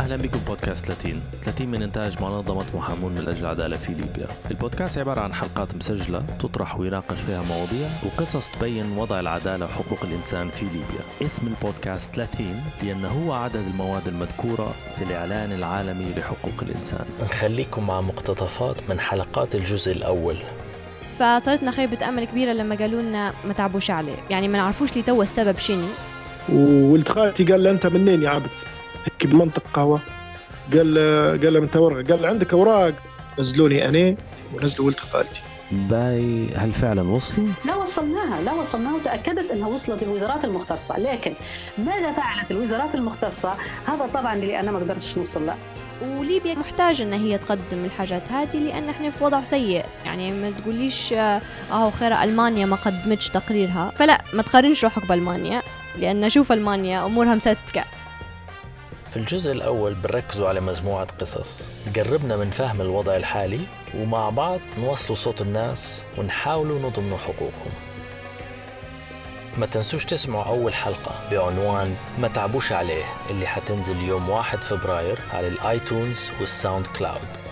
أهلا بكم بودكاست 30 30 من إنتاج منظمة محامون من أجل العداله في ليبيا. البودكاست عبارة عن حلقات مسجلة تطرح ويناقش فيها مواضيع وقصص تبين وضع العدالة وحقوق الإنسان في ليبيا. اسم البودكاست 30 لأنه هو عدد المواد المذكورة في الإعلان العالمي لحقوق الإنسان. نخليكم مع مقتطفات من حلقات الجزء الأول. فصارتنا خيبة أمل كبيرة لما قالوا لنا ما تعبوش عليه. يعني ما نعرفوش لي توا السبب شنو. وولد خالتي قال له أنت منين يا عبد؟ هيك بمنطق قهوة. قال قال له من تورق. قال عندك أوراق. نزلوني أنا ونزلوا ولد خالتي. باي هل فعلا وصلوا؟ لا وصلناها لا وصلناها وتأكدت أنها وصلت الوزارات المختصة. لكن ماذا فعلت الوزارات المختصة؟ هذا طبعا اللي أنا ما قدرتش نوصل له. وليبيا محتاجة إن هي تقدم الحاجات هذه لأن إحنا في وضع سيء. يعني ما تقوليش آه، أهو خير ألمانيا ما قدمتش تقريرها. فلا ما تقارنش روحك بألمانيا. لأن شوف ألمانيا أمورها مسكة. في الجزء الأول بنركزوا على مجموعة قصص. تقربنا من فهم الوضع الحالي ومع بعض نوصلوا صوت الناس ونحاولوا نضمنوا حقوقهم. ما تنسوش تسمعوا أول حلقة بعنوان ما تعبوش عليه اللي حتنزل يوم 1 فبراير على ال iTunes وال SoundCloud.